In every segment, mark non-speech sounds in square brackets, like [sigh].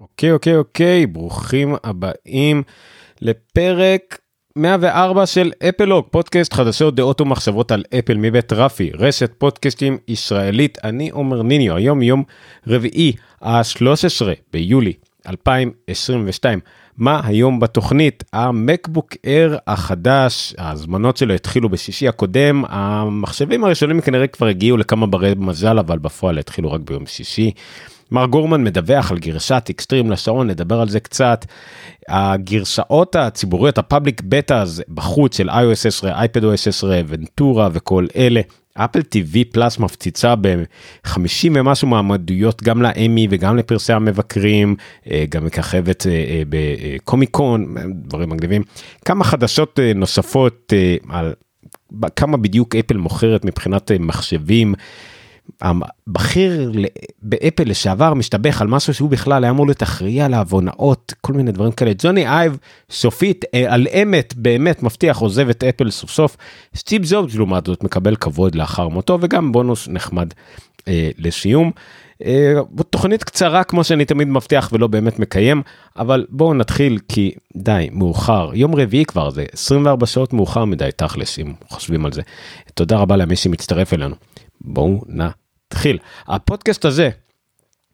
אוקיי אוקיי אוקיי ברוכים הבאים לפרק 104 של אפלוג פודקאסט חדשות דעות ומחשבות על אפל מבית רפי רשת פודקאסטים ישראלית. אני עומר ניניו היום יום רביעי ה-13 ביולי 2022 מה היום בתוכנית? המקבוק אר החדש ההזמנות שלו התחילו בשישי הקודם המחשבים הראשונים כנראה כבר הגיעו לכמה ברי מזל אבל בפועל התחילו רק ביום שישי. מר גורמן מדווח על גרשת אקסטרים לשעון נדבר על זה קצת. הגרשאות הציבוריות הפאבליק בטא בחוץ של iOS 10 אייפד OS 10 ונטורה וכל אלה. אפל TV פלאס מפציצה ב-50 ומשהו מעמדויות גם לאמי וגם לפרסי המבקרים גם מככבת בקומיקון דברים מגניבים כמה חדשות נוספות על כמה בדיוק אפל מוכרת מבחינת מחשבים. הבכיר באפל לשעבר משתבח על משהו שהוא בכלל היה אמור להיות אחראי על ההונאות כל מיני דברים כאלה ג'וני אייב סופית על אמת באמת מבטיח עוזב את אפל סוף סוף סטיב זובס לעומת זאת מקבל כבוד לאחר מותו וגם בונוס נחמד אה, לסיום. אה, תוכנית קצרה כמו שאני תמיד מבטיח ולא באמת מקיים אבל בואו נתחיל כי די מאוחר יום רביעי כבר זה 24 שעות מאוחר מדי תכלס אם חושבים על זה תודה רבה למי שמצטרף אלינו. בואו נתחיל. הפודקאסט הזה,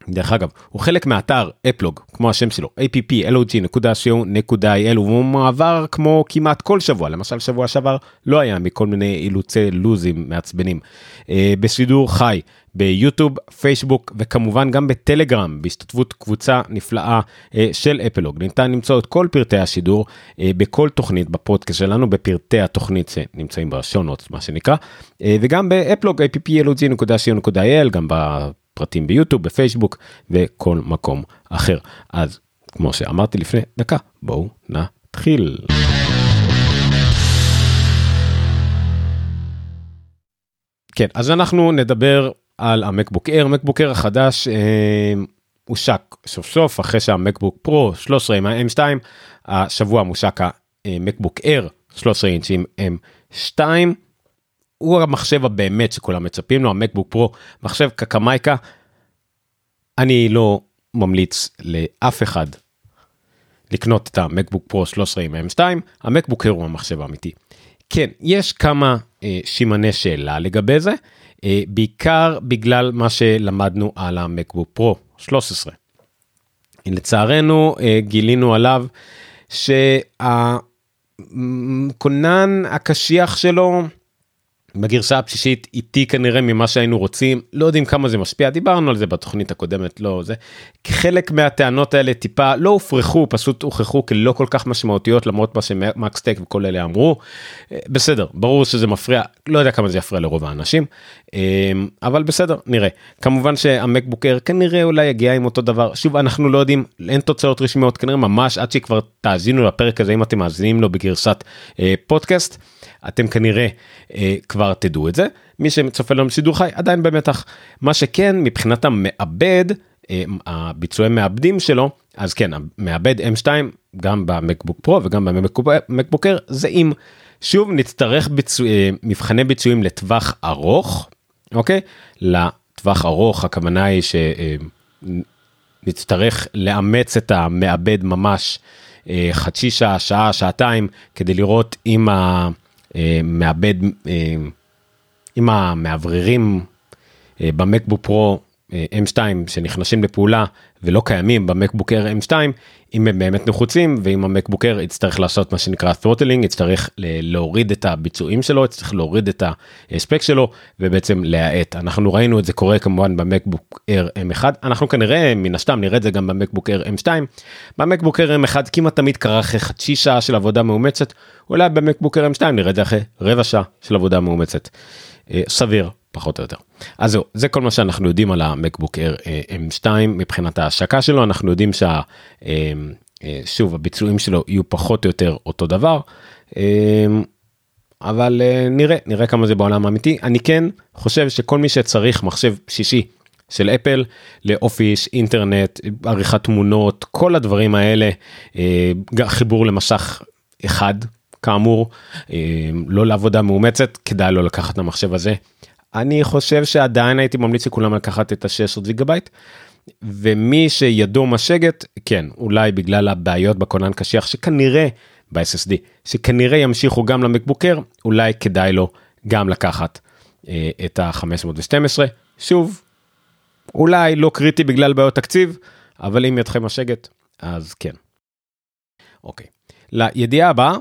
דרך אגב, הוא חלק מאתר אפלוג, כמו השם שלו, applog.co.il, והוא מעבר כמו כמעט כל שבוע, למשל שבוע שעבר לא היה מכל מיני אילוצי לוזים מעצבנים. בשידור חי ביוטיוב, פייסבוק וכמובן גם בטלגרם בהשתתפות קבוצה נפלאה של אפלוג. ניתן למצוא את כל פרטי השידור בכל תוכנית בפודקאסט שלנו בפרטי התוכנית שנמצאים בשונות מה שנקרא וגם באפלוג applog.co.il גם בפרטים ביוטיוב בפייסבוק וכל מקום אחר. אז כמו שאמרתי לפני דקה בואו נתחיל. כן אז אנחנו נדבר על המקבוק אר מקבוק אר החדש אה, הושק סוף סוף אחרי שהמקבוק פרו 13 עם ה-M2 השבוע מושק המקבוק אר 13 אינץ' עם M2 הוא המחשב הבאמת שכולם מצפים לו המקבוק פרו מחשב קקמייקה. אני לא ממליץ לאף אחד לקנות את המקבוק פרו 13 עם M2 המקבוק הוא המחשב האמיתי. כן יש כמה אה, שימני שאלה לגבי זה. בעיקר בגלל מה שלמדנו על המקבוק פרו 13. לצערנו גילינו עליו שהכונן הקשיח שלו בגרסה הבסיסית איטי כנראה ממה שהיינו רוצים. לא יודעים כמה זה משפיע דיברנו על זה בתוכנית הקודמת לא זה. חלק מהטענות האלה טיפה לא הופרכו פשוט הוכחו כלא כל כך משמעותיות למרות מה שמקסטק וכל אלה אמרו. בסדר ברור שזה מפריע לא יודע כמה זה יפריע לרוב האנשים אבל בסדר נראה. כמובן שהמקבוקר כנראה אולי יגיע עם אותו דבר. שוב אנחנו לא יודעים אין תוצאות רשמיות כנראה ממש עד שכבר תאזינו לפרק הזה אם אתם מאזינים לו בגרסת פודקאסט. אתם כנראה אה, כבר תדעו את זה. מי שצופה לנו בשידור חי עדיין במתח. מה שכן מבחינת המעבד אה, הביצועי מעבדים שלו אז כן המעבד m2 גם במקבוק פרו וגם במקבוקר זה אם. שוב נצטרך ביצוע, אה, מבחני ביצועים לטווח ארוך אוקיי? לטווח ארוך הכוונה היא שנצטרך לאמץ את המעבד ממש אה, חצי שעה שעה שעתיים כדי לראות אם ה... מעבד עם המאווררים במקבוק פרו M2 שנכנסים לפעולה ולא קיימים במקבוק אר M2 אם הם באמת נחוצים ואם המקבוק אר יצטרך לעשות מה שנקרא throttling יצטרך להוריד את הביצועים שלו יצטרך להוריד את הספק שלו ובעצם להאט. אנחנו ראינו את זה קורה כמובן במקבוק אר M1 אנחנו כנראה מן הסתם נראה את זה גם במקבוק אר M2 במקבוק אר M1 כמעט תמיד קרה אחרי חצי שעה של עבודה מאומצת. אולי במקבוק אר M2 נראה את זה אחרי רבע שעה של עבודה מאומצת. סביר פחות או יותר. אז זהו, זה כל מה שאנחנו יודעים על המקבוק אר M2 מבחינת ההשקה שלו, אנחנו יודעים ששוב הביצועים שלו יהיו פחות או יותר אותו דבר, אבל נראה, נראה כמה זה בעולם האמיתי. אני כן חושב שכל מי שצריך מחשב שישי של אפל לאופיס, אינטרנט, עריכת תמונות, כל הדברים האלה, חיבור למשך אחד כאמור, לא לעבודה מאומצת, כדאי לא לקחת את המחשב הזה. אני חושב שעדיין הייתי ממליץ לכולם לקחת את ה-600 גיגה בייט. ומי שידו משגת, כן, אולי בגלל הבעיות בכונן קשיח שכנראה ב-SSD, שכנראה ימשיכו גם ל MacBook Air, אולי כדאי לו גם לקחת אה, את ה-512. שוב, אולי לא קריטי בגלל בעיות תקציב, אבל אם ידכם משגת, אז כן. אוקיי. לידיעה הבאה, אה,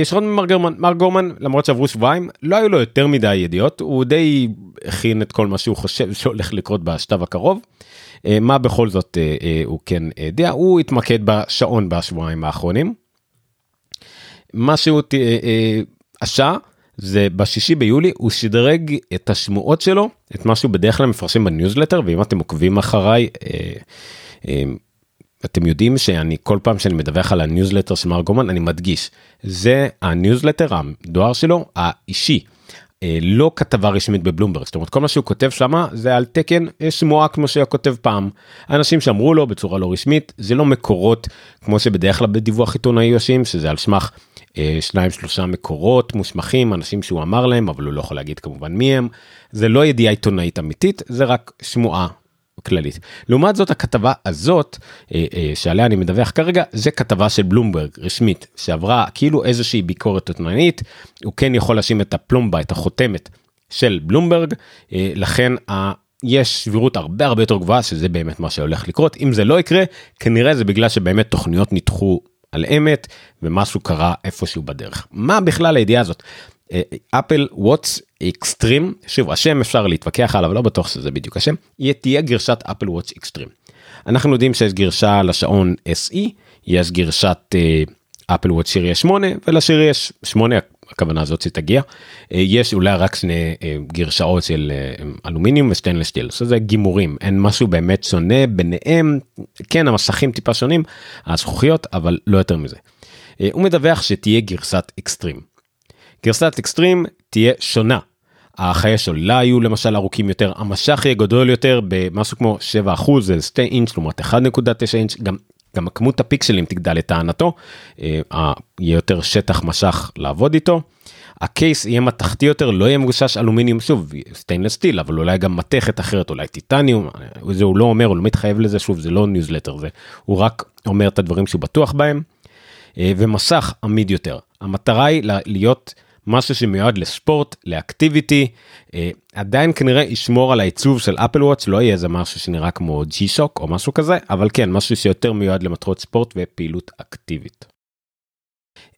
יש עוד ממר גרמן, מר גורמן, למרות שעברו שבועיים, לא היו לו יותר מדי ידיעות, הוא די הכין את כל מה שהוא חושב שהולך לקרות בשלב הקרוב. אה, מה בכל זאת אה, אה, הוא כן יודע, הוא התמקד בשעון בשבועיים האחרונים. מה שהוא אה, אה, עשה זה בשישי ביולי הוא שדרג את השמועות שלו, את מה שהוא בדרך כלל מפרשם בניוזלטר, ואם אתם עוקבים אחריי, אה, אה, אתם יודעים שאני כל פעם שאני מדווח על הניוזלטר של מארק גורמן אני מדגיש זה הניוזלטר הדואר שלו האישי. אה, לא כתבה רשמית בבלומברג. זאת אומרת כל מה שהוא כותב שמה זה על תקן שמועה כמו שהיה כותב פעם. אנשים שאמרו לו בצורה לא רשמית זה לא מקורות כמו שבדרך כלל בדיווח עיתונאי עושים שזה על סמך אה, שניים שלושה מקורות מוסמכים אנשים שהוא אמר להם אבל הוא לא יכול להגיד כמובן מי הם. זה לא ידיעה עיתונאית אמיתית זה רק שמועה כללית. לעומת זאת הכתבה הזאת אה, אה, שעליה אני מדווח כרגע זה כתבה של בלומברג רשמית שעברה כאילו איזושהי ביקורת עיתונאית הוא כן יכול להאשים את הפלומבה את החותמת של בלומברג אה, לכן יש שבירות הרבה הרבה יותר גבוהה שזה באמת מה שהולך לקרות אם זה לא יקרה כנראה זה בגלל שבאמת תוכניות נדחו על אמת ומשהו קרה איפשהו בדרך מה בכלל הידיעה הזאת. Apple Watch Extreme שוב השם אפשר להתווכח עליו לא בטוח שזה בדיוק השם תהיה גרסת Apple Watch Extreme. אנחנו יודעים שיש גרסה לשעון SE יש גרשת אפל וואטס שירי 8 ולשירי 8 הכוונה הזאת שתגיע יש אולי רק שני גרסאות של אלומיניום ו stainless steel זה גימורים אין משהו באמת שונה ביניהם כן המסכים טיפה שונים הזכוכיות אבל לא יותר מזה. הוא מדווח שתהיה גרסת אקסטרים. גרסת אקסטרים תהיה שונה. החיי סוללה יהיו למשל ארוכים יותר, המסך יהיה גדול יותר במשהו כמו 7% זה 2 אינץ' לעומת 1.9 אינץ', גם, גם הכמות הפיקסלים תגדל לטענתו, אה, יהיה יותר שטח מסך לעבוד איתו. ה case יהיה מתכתי יותר, לא יהיה מבוסס אלומיניום, שוב, stainless steel, אבל אולי גם מתכת אחרת, אולי טיטניום, זה הוא לא אומר, הוא לא מתחייב לזה, שוב, זה לא ניוזלטר, זה, הוא רק אומר את הדברים שהוא בטוח בהם. אה, ומסך עמיד יותר. המטרה היא להיות משהו שמיועד לספורט, לאקטיביטי, אה, עדיין כנראה ישמור על העיצוב של אפל וואץ', לא יהיה איזה משהו שנראה כמו ג'י שוק או משהו כזה, אבל כן, משהו שיותר מיועד למטרות ספורט ופעילות אקטיבית.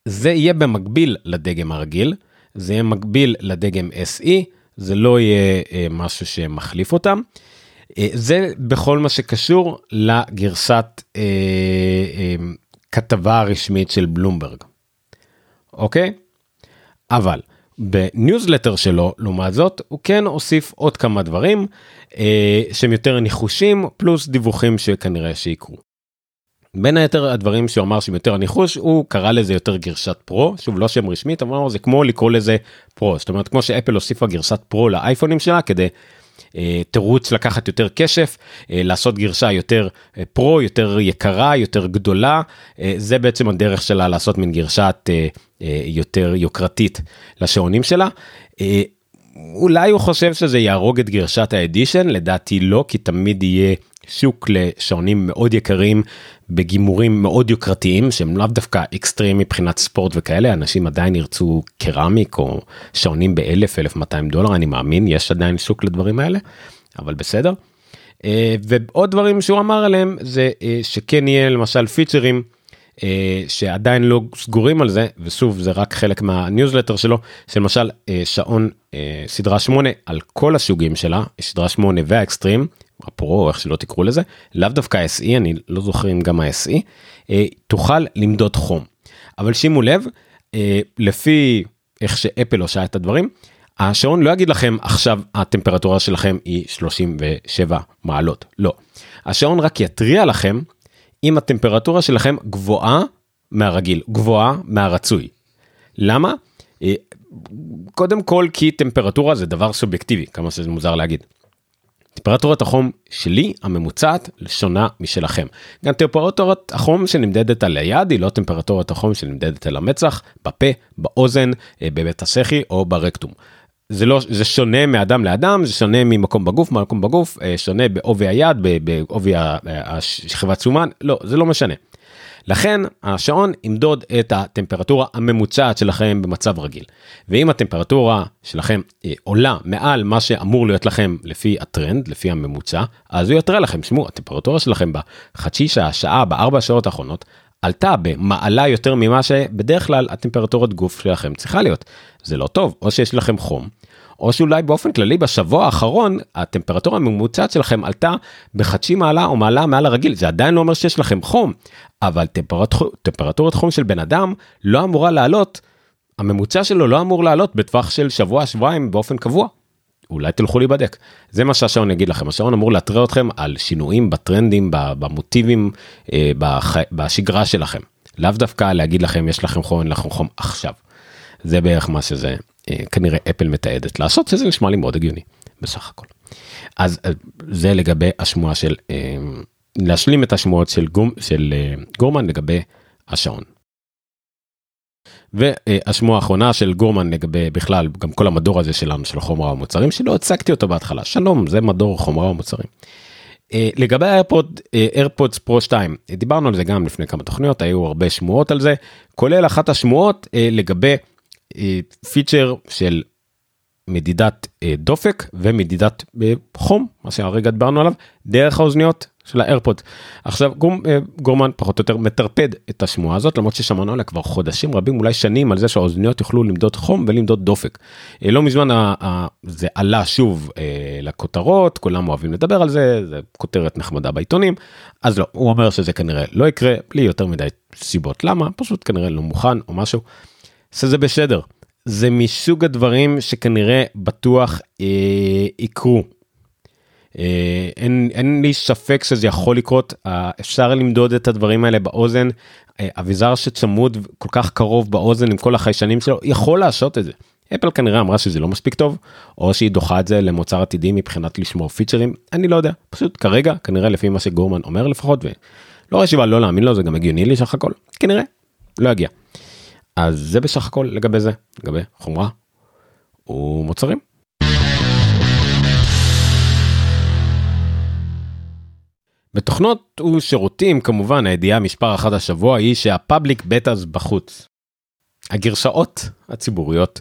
זה יהיה במקביל לדגם הרגיל, זה יהיה מקביל לדגם SE, זה לא יהיה אה, משהו שמחליף אותם. אה, זה בכל מה שקשור לגרסת אה, אה, כתבה הרשמית של בלומברג. אוקיי? אבל בניוזלטר שלו לעומת זאת הוא כן הוסיף עוד כמה דברים אה, שהם יותר ניחושים פלוס דיווחים שכנראה שיקרו. בין היתר הדברים שהוא אמר שהם יותר ניחוש הוא קרא לזה יותר גרסת Pro שוב לא שם רשמית אבל זה כמו לקרוא לזה Pro זאת אומרת כמו שאפל הוסיפה גרסת Pro לאייפונים שלה כדי תירוץ לקחת יותר כסף, אה, לעשות גרשה יותר אה, פרו, יותר יקרה, יותר גדולה, זה בעצם הדרך שלה לעשות מין גרשת יותר יוקרתית לשעונים שלה. אולי הוא חושב שזה יהרוג את גרשת האדישן, לדעתי לא, כי תמיד יהיה שוק לשעונים מאוד יקרים בגימורים מאוד יוקרתיים שהם לאו דווקא אקסטרים מבחינת ספורט וכאלה אנשים עדיין ירצו קרמיק או שעונים באלף אלף 1200 דולר אני מאמין יש עדיין שוק לדברים האלה אבל בסדר. אה, ועוד דברים שהוא אמר עליהם זה אה, שכן יהיה למשל פיצ'רים. אה, שעדיין לא סגורים על זה ושוב זה רק חלק מהניוזלטר שלו שלמשל שעון סדרה 8 על כל הסוגים שלה סדרה 8 והאקסטרים הפרו איך שלא תקראו לזה לאו דווקא SE אני לא זוכר אם גם ה-SE אה, תוכל למדוד חום. אבל שימו לב אה, לפי איך שאפל עושה את הדברים השעון לא יגיד לכם עכשיו הטמפרטורה שלכם היא 37 מעלות לא השעון רק יתריע לכם אם הטמפרטורה שלכם גבוהה מהרגיל גבוהה מהרצוי. למה? אה, קודם כל כי טמפרטורה זה דבר סובייקטיבי כמה שזה מוזר להגיד. טמפרטורת החום שלי הממוצעת שונה משלכם. גם טמפרטורת החום שנמדדת על היד היא לא טמפרטורת החום שנמדדת על המצח, בפה, באוזן, אה, בבית הסחי או ברקטום. זה לא זה שונה מאדם לאדם זה שונה ממקום בגוף מקום בגוף שונה בעובי היד בעובי השכבת שומן לא זה לא משנה. לכן השעון ימדוד את הטמפרטורה הממוצעת שלכם במצב רגיל. ואם הטמפרטורה שלכם אה, עולה מעל מה שאמור להיות לכם לפי הטרנד, לפי הממוצע, אז הוא יתראה לכם, שמעו, הטמפרטורה שלכם בחצי שעה, שעה, בארבע שעות האחרונות, עלתה במעלה יותר ממה שבדרך כלל הטמפרטורת גוף שלכם צריכה להיות. זה לא טוב, או שיש לכם חום, או שאולי באופן כללי בשבוע האחרון הטמפרטורה הממוצעת שלכם עלתה בחצי מעלה או מעלה מעל הרגיל זה עדיין לא אומר שיש לכם חום אבל טמפרט, טמפרטורת חום של בן אדם לא אמורה לעלות הממוצע שלו לא אמור לעלות בטווח של שבוע שבועיים באופן קבוע. אולי תלכו להיבדק זה מה שהשעון יגיד לכם השעון אמור להתריע אתכם על שינויים בטרנדים במוטיבים אה. בשגרה שלכם לאו דווקא להגיד לכם יש לכם חום אין לכם חום עכשיו. זה בערך מה שזה כנראה אפל מתעדת לעשות שזה נשמע לי מאוד הגיוני בסך הכל. אז אה, זה לגבי השמועה של אה, להשלים את השמועות של, גום, של גורמן לגבי השעון. והשמועה האחרונה של גורמן לגבי בכלל גם כל המדור הזה שלנו של חומרה ומוצרים שלא הצגתי אותו בהתחלה שלום זה מדור חומרה ומוצרים. לגבי ה AirPod AirPods Pro 2 דיברנו על זה גם לפני כמה תוכניות היו הרבה שמועות על זה כולל אחת השמועות לגבי פיצ'ר של מדידת אה, דופק ומדידת אה, חום מה שהרגע דיברנו עליו דרך האוזניות של ה AirPod. עכשיו גור, אה, גורמן פחות או יותר מטרפד את השמועה הזאת למרות ששמענו עליה כבר חודשים רבים אולי שנים על זה שהאוזניות יוכלו למדוד חום ולמדוד דופק. לא מזמן זה עלה שוב אה, לכותרות כולם אוהבים לדבר על זה זה כותרת נחמדה בעיתונים אז לא הוא אומר שזה כנראה לא יקרה בלי יותר מדי סיבות למה פשוט כנראה לא מוכן או משהו. שזה בסדר. זה מסוג הדברים שכנראה בטוח אה, יקרו. אה, אין, אין לי ספק שזה יכול לקרות, אה, אפשר למדוד את הדברים האלה באוזן, אה, אביזר שצמוד כל כך קרוב באוזן עם כל החיישנים שלו, יכול לעשות את זה. אפל כנראה אמרה שזה לא מספיק טוב, או שהיא דוחה את זה למוצר עתידי מבחינת לשמור פיצ'רים, אני לא יודע, פשוט כרגע, כנראה לפי מה שגורמן אומר לפחות, ולא רואה סיבה לא להאמין לו, זה גם הגיוני לי סך הכל, כנראה, לא יגיע. אז זה בסך הכל לגבי זה, לגבי חומרה ומוצרים. בתוכנות ושירותים כמובן הידיעה מספר אחת השבוע היא שהפאבליק בטאס בחוץ. הגרשאות הציבוריות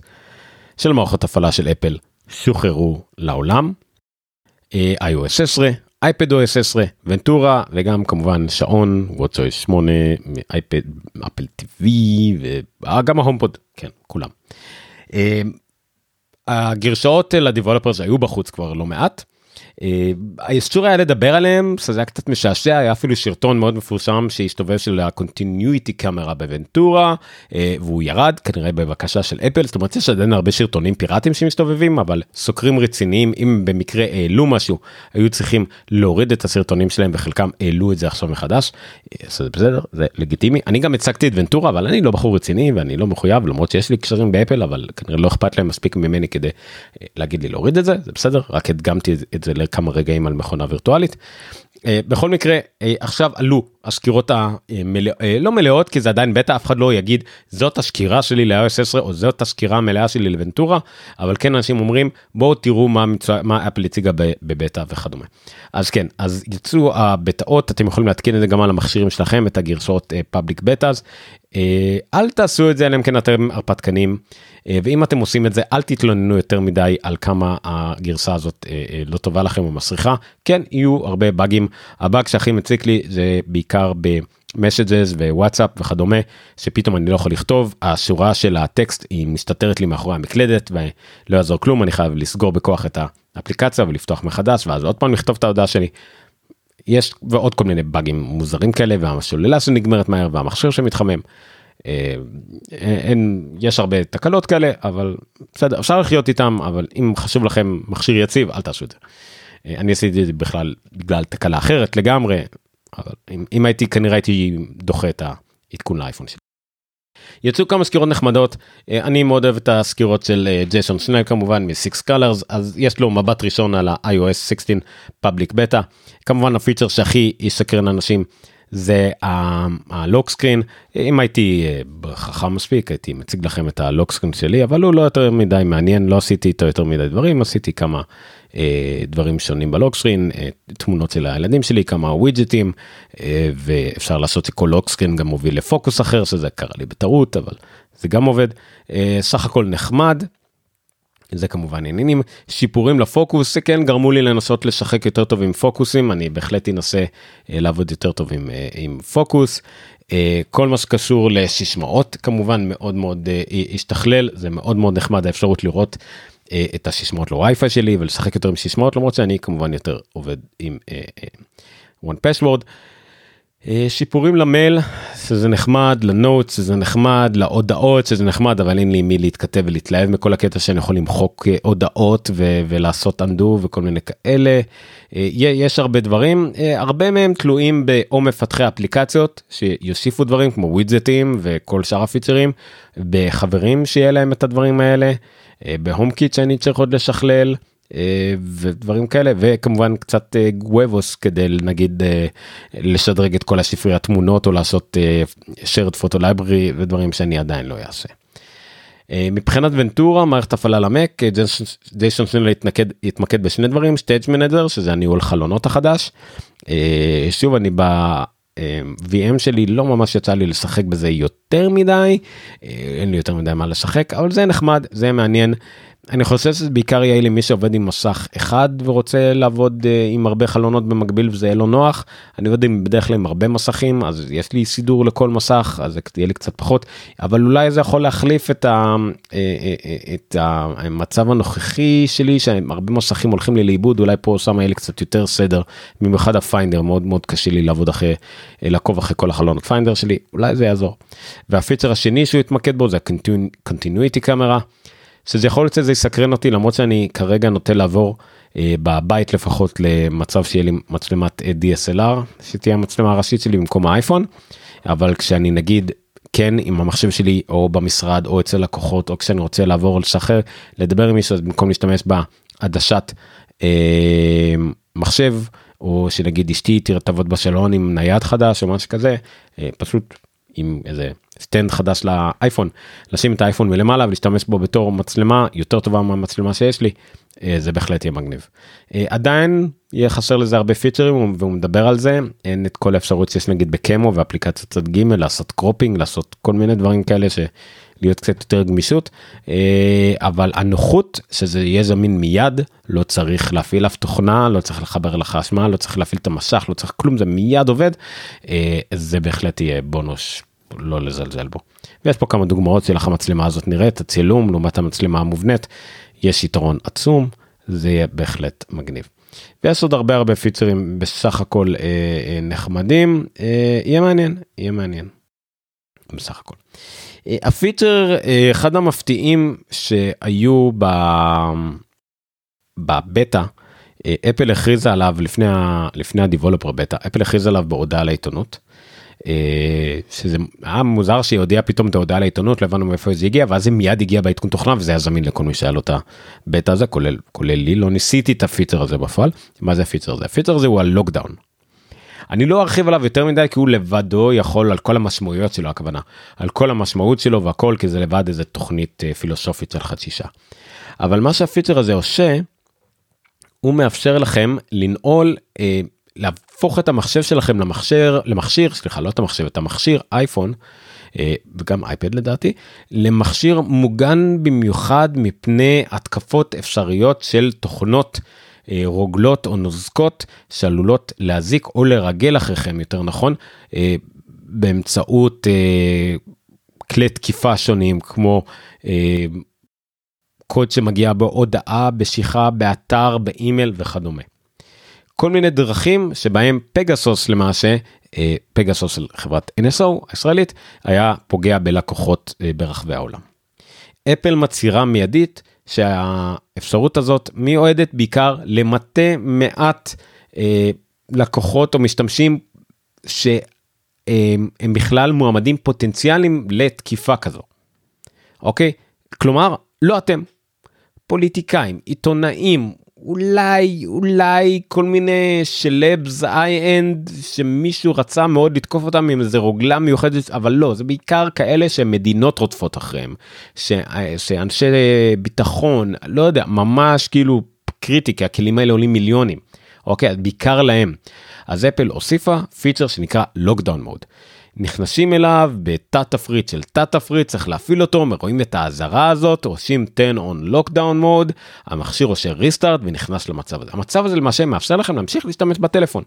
של מערכות הפעלה של אפל שוחררו לעולם. אה, iOS 16, אייפד OS 16, ונטורה וגם כמובן שעון, וואטסוי 8, אייפד, אפל TV וגם ההומפוד, כן, כולם. אה, הגרשאות לדיבולופרס היו בחוץ כבר לא מעט. האיסור היה לדבר עליהם זה היה קצת משעשע היה אפילו שרטון מאוד מפורסם שהסתובב של ה-continuity קאמרה בוונטורה אה, והוא ירד כנראה בבקשה של אפל זאת אומרת יש עדיין הרבה שרטונים פיראטיים שמסתובבים אבל סוקרים רציניים אם במקרה העלו משהו היו צריכים להוריד את הסרטונים שלהם וחלקם העלו את זה עכשיו מחדש. אה, זה בסדר זה לגיטימי אני גם הצגתי את ונטורה אבל אני לא בחור רציני ואני לא מחויב למרות שיש לי קשרים באפל אבל כנראה לא אכפת להם מספיק ממני כדי אה, להגיד לי להוריד את זה זה בסדר רק הדגמתי את זה כמה רגעים על מכונה וירטואלית. אה, בכל מקרה אה, עכשיו עלו הסקירות המלא, אה, לא מלאות כי זה עדיין בטא אף אחד לא יגיד זאת הסקירה שלי ל-iOS 10 או זאת הסקירה המלאה שלי לוונטורה אבל כן אנשים אומרים בואו תראו מה, מצוא, מה אפל הציגה בבטא וכדומה. אז כן אז יצאו הבטאות אתם יכולים להתקין את זה גם על המכשירים שלכם את הגרסאות פאבליק בטאס אל תעשו את זה אלא אם כן אתם הרפתקנים ואם אתם עושים את זה אל תתלוננו יותר מדי על כמה הגרסה הזאת אה, לא טובה לכם או מסריחה. כן יהיו הרבה באגים. הבאג שהכי מציק לי זה בעיקר ב... מסג'ז ווואטסאפ וכדומה שפתאום אני לא יכול לכתוב. השורה של הטקסט היא מסתתרת לי מאחורי המקלדת ולא יעזור כלום אני חייב לסגור בכוח את האפליקציה ולפתוח מחדש ואז עוד פעם לכתוב את ההודעה שלי. יש ועוד כל מיני באגים מוזרים כאלה והשוללה שנגמרת מהר והמכשיר שמתחמם. אה, אין יש הרבה תקלות כאלה אבל בסדר אפשר לחיות איתם אבל אם חשוב לכם מכשיר יציב אל תעשו את זה. אה, אני עשיתי את זה בכלל בגלל תקלה אחרת לגמרי אבל אם, אם הייתי כנראה הייתי דוחה את העדכון לאייפון שלי. יצאו כמה סקירות נחמדות אה, אני מאוד אוהב את הסקירות של אה, ג'ייסון שנל כמובן מ-6 colors אז יש לו מבט ראשון על ה-iOS 16 public beta כמובן הפיצ'ר שהכי יסקרן אנשים זה הלוק סקרין אם הייתי חכם מספיק הייתי מציג לכם את הלוק סקרין שלי אבל הוא לא יותר מדי מעניין לא עשיתי איתו יותר מדי דברים עשיתי כמה אה, דברים שונים בלוק סקרין אה, תמונות של הילדים שלי כמה ווידג'טים אה, ואפשר לעשות שכל לוק סקרין גם מוביל לפוקוס אחר שזה קרה לי בטעות אבל זה גם עובד סך הכל נחמד. זה כמובן עניינים שיפורים לפוקוס כן גרמו לי לנסות לשחק יותר טוב עם פוקוסים אני בהחלט אנסה לעבוד יותר טוב עם, עם פוקוס. כל מה שקשור לסיסמאות כמובן מאוד מאוד השתכלל זה מאוד מאוד נחמד האפשרות לראות אה, את הסיסמאות לווי-פיי שלי ולשחק יותר עם סיסמאות למרות שאני כמובן יותר עובד עם אה, אה, one password. שיפורים למייל שזה נחמד לנוטס שזה נחמד להודעות שזה נחמד אבל אין לי מי להתכתב ולהתלהב מכל הקטע שאני יכול למחוק הודעות ו- ולעשות undo וכל מיני כאלה. יש הרבה דברים הרבה מהם תלויים באו מפתחי אפליקציות שיוסיפו דברים כמו ווידזטים וכל שאר הפיצרים בחברים שיהיה להם את הדברים האלה. אה, ב HomeKit שאני צריך עוד לשכלל אה, ודברים כאלה וכמובן קצת גוובוס אה, כדי נגיד לשדרג את כל הספריית תמונות או לעשות shared photo library ודברים שאני עדיין לא אעשה. מבחינת ונטורה מערכת הפעלה למק ג'ייסון יתמקד, יתמקד בשני דברים Stage Manager שזה הניהול חלונות החדש. שוב אני ב... VM שלי לא ממש יצא לי לשחק בזה יותר מדי אין לי יותר מדי מה לשחק אבל זה נחמד זה מעניין אני חושב שזה בעיקר יהיה לי מי שעובד עם מסך אחד ורוצה לעבוד uh, עם הרבה חלונות במקביל וזה יהיה לו נוח. אני עובד עם בדרך כלל עם הרבה מסכים אז יש לי סידור לכל מסך אז זה יהיה לי קצת פחות אבל אולי זה יכול להחליף את, ה, אה, אה, את המצב הנוכחי שלי שהרבה מסכים הולכים לי לאיבוד אולי פה שם יהיה לי קצת יותר סדר במיוחד הפיינדר מאוד מאוד קשה לי לעבוד אחרי לעקוב אחרי כל החלונות פיינדר שלי אולי זה יעזור. והפיצר השני שהוא יתמקד בו זה ה-continuity camera. שזה יכול להיות שזה יסקרן אותי למרות שאני כרגע נוטה לעבור אה, בבית לפחות למצב שיהיה לי מצלמת אה, DSLR שתהיה המצלמה הראשית שלי במקום האייפון. אבל כשאני נגיד כן עם המחשב שלי או במשרד או אצל לקוחות או כשאני רוצה לעבור לשחרר לדבר עם מישהו אז במקום להשתמש בעדשת אה, מחשב או שנגיד אשתי תעבוד בסלון עם נייד חדש או משהו כזה אה, פשוט עם איזה stand חדש לאייפון לשים את האייפון מלמעלה ולהשתמש בו בתור מצלמה יותר טובה מהמצלמה שיש לי אה, זה בהחלט יהיה מגניב. אה, עדיין יהיה חסר לזה הרבה פיצ'רים והוא מדבר על זה אין את כל האפשרות שיש נגיד ב Camo ואפליקציית צד ג' לעשות cropping לעשות כל מיני דברים כאלה שלהיות קצת יותר גמישות אה, אבל הנוחות שזה יהיה זמין מיד לא צריך להפעיל אף תוכנה לא צריך לחבר לחשמל לא צריך להפעיל את המשך לא צריך כלום זה מיד עובד זה בהחלט יהיה בונוס לא לזלזל בו. ויש פה כמה דוגמאות של איך המצלמה הזאת נראית, הצילום לעומת המצלמה המובנית, יש יתרון עצום, זה יהיה בהחלט מגניב. ויש עוד הרבה הרבה פיצרים בסך הכל אה, אה, נחמדים, אה, יהיה מעניין, יהיה מעניין. בסך הכל. אה, הפיצ'ר, אה, אחד המפתיעים שהיו ב... בבטא, אה, אפל הכריזה עליו לפני, ה... לפני הדיבולופר בטא, אפל הכריזה עליו בהודעה לעיתונות. אה, שזה היה מוזר שהיא הודיעה פתאום את ההודעה לעיתונות לא הבנו מאיפה זה הגיע ואז זה מיד הגיע בעדכון תוכנה וזה היה זמין לכל מי שהיה לו את הבטא הזה כולל כולל לי לא ניסיתי את הפיצר הזה בפועל מה זה הפיצר הזה הפיצר הזה הוא הלוקדאון. אני לא ארחיב עליו יותר מדי כי הוא לבדו יכול על כל המשמעויות שלו הכוונה על כל המשמעות שלו והכל כי זה לבד איזה תוכנית אה, פילוסופית של חצי שעה. אבל מה שהפיצר הזה עושה הוא מאפשר לכם לנעול אה, להפוך את המחשב שלכם למכשיר למכשיר סליחה לא את המחשב את המכשיר אייפון אה, וגם אייפד לדעתי למכשיר מוגן במיוחד מפני התקפות אפשריות של תוכנות אה, רוגלות או נוזקות שעלולות להזיק או לרגל אחריכם יותר נכון אה, באמצעות כלי תקיפה שונים כמו קוד שמגיע בהודעה בשיחה באתר באימייל וכדומה. כל מיני דרכים שבהם פגסוס למעשה אה, פגסוס של חברת NSO הישראלית היה פוגע בלקוחות אה, ברחבי העולם. אפל מצהירה מיידית שהאפשרות הזאת מיועדת בעיקר למטה מעט אה, לקוחות או משתמשים שהם בכלל מועמדים פוטנציאליים לתקיפה כזו. אוקיי? כלומר לא אתם. פוליטיקאים, עיתונאים, אולי אולי כל מיני שלבס איי-אנד שמישהו רצה מאוד לתקוף אותם עם איזה רוגלה מיוחדת אבל לא זה בעיקר כאלה שמדינות רודפות אחריהם ש, שאנשי ביטחון לא יודע ממש כאילו קריטי כי הכלים האלה עולים מיליונים אוקיי בעיקר להם אז אפל הוסיפה פיצ'ר שנקרא לוקדאון מוד. נכנסים אליו בתת תפריט של תת תפריט צריך להפעיל אותו רואים את האזהרה הזאת עושים 10 on lockdown mode המכשיר עושה ריסטארט ונכנס למצב הזה המצב הזה למעשה מאפשר לכם להמשיך להשתמש בטלפון.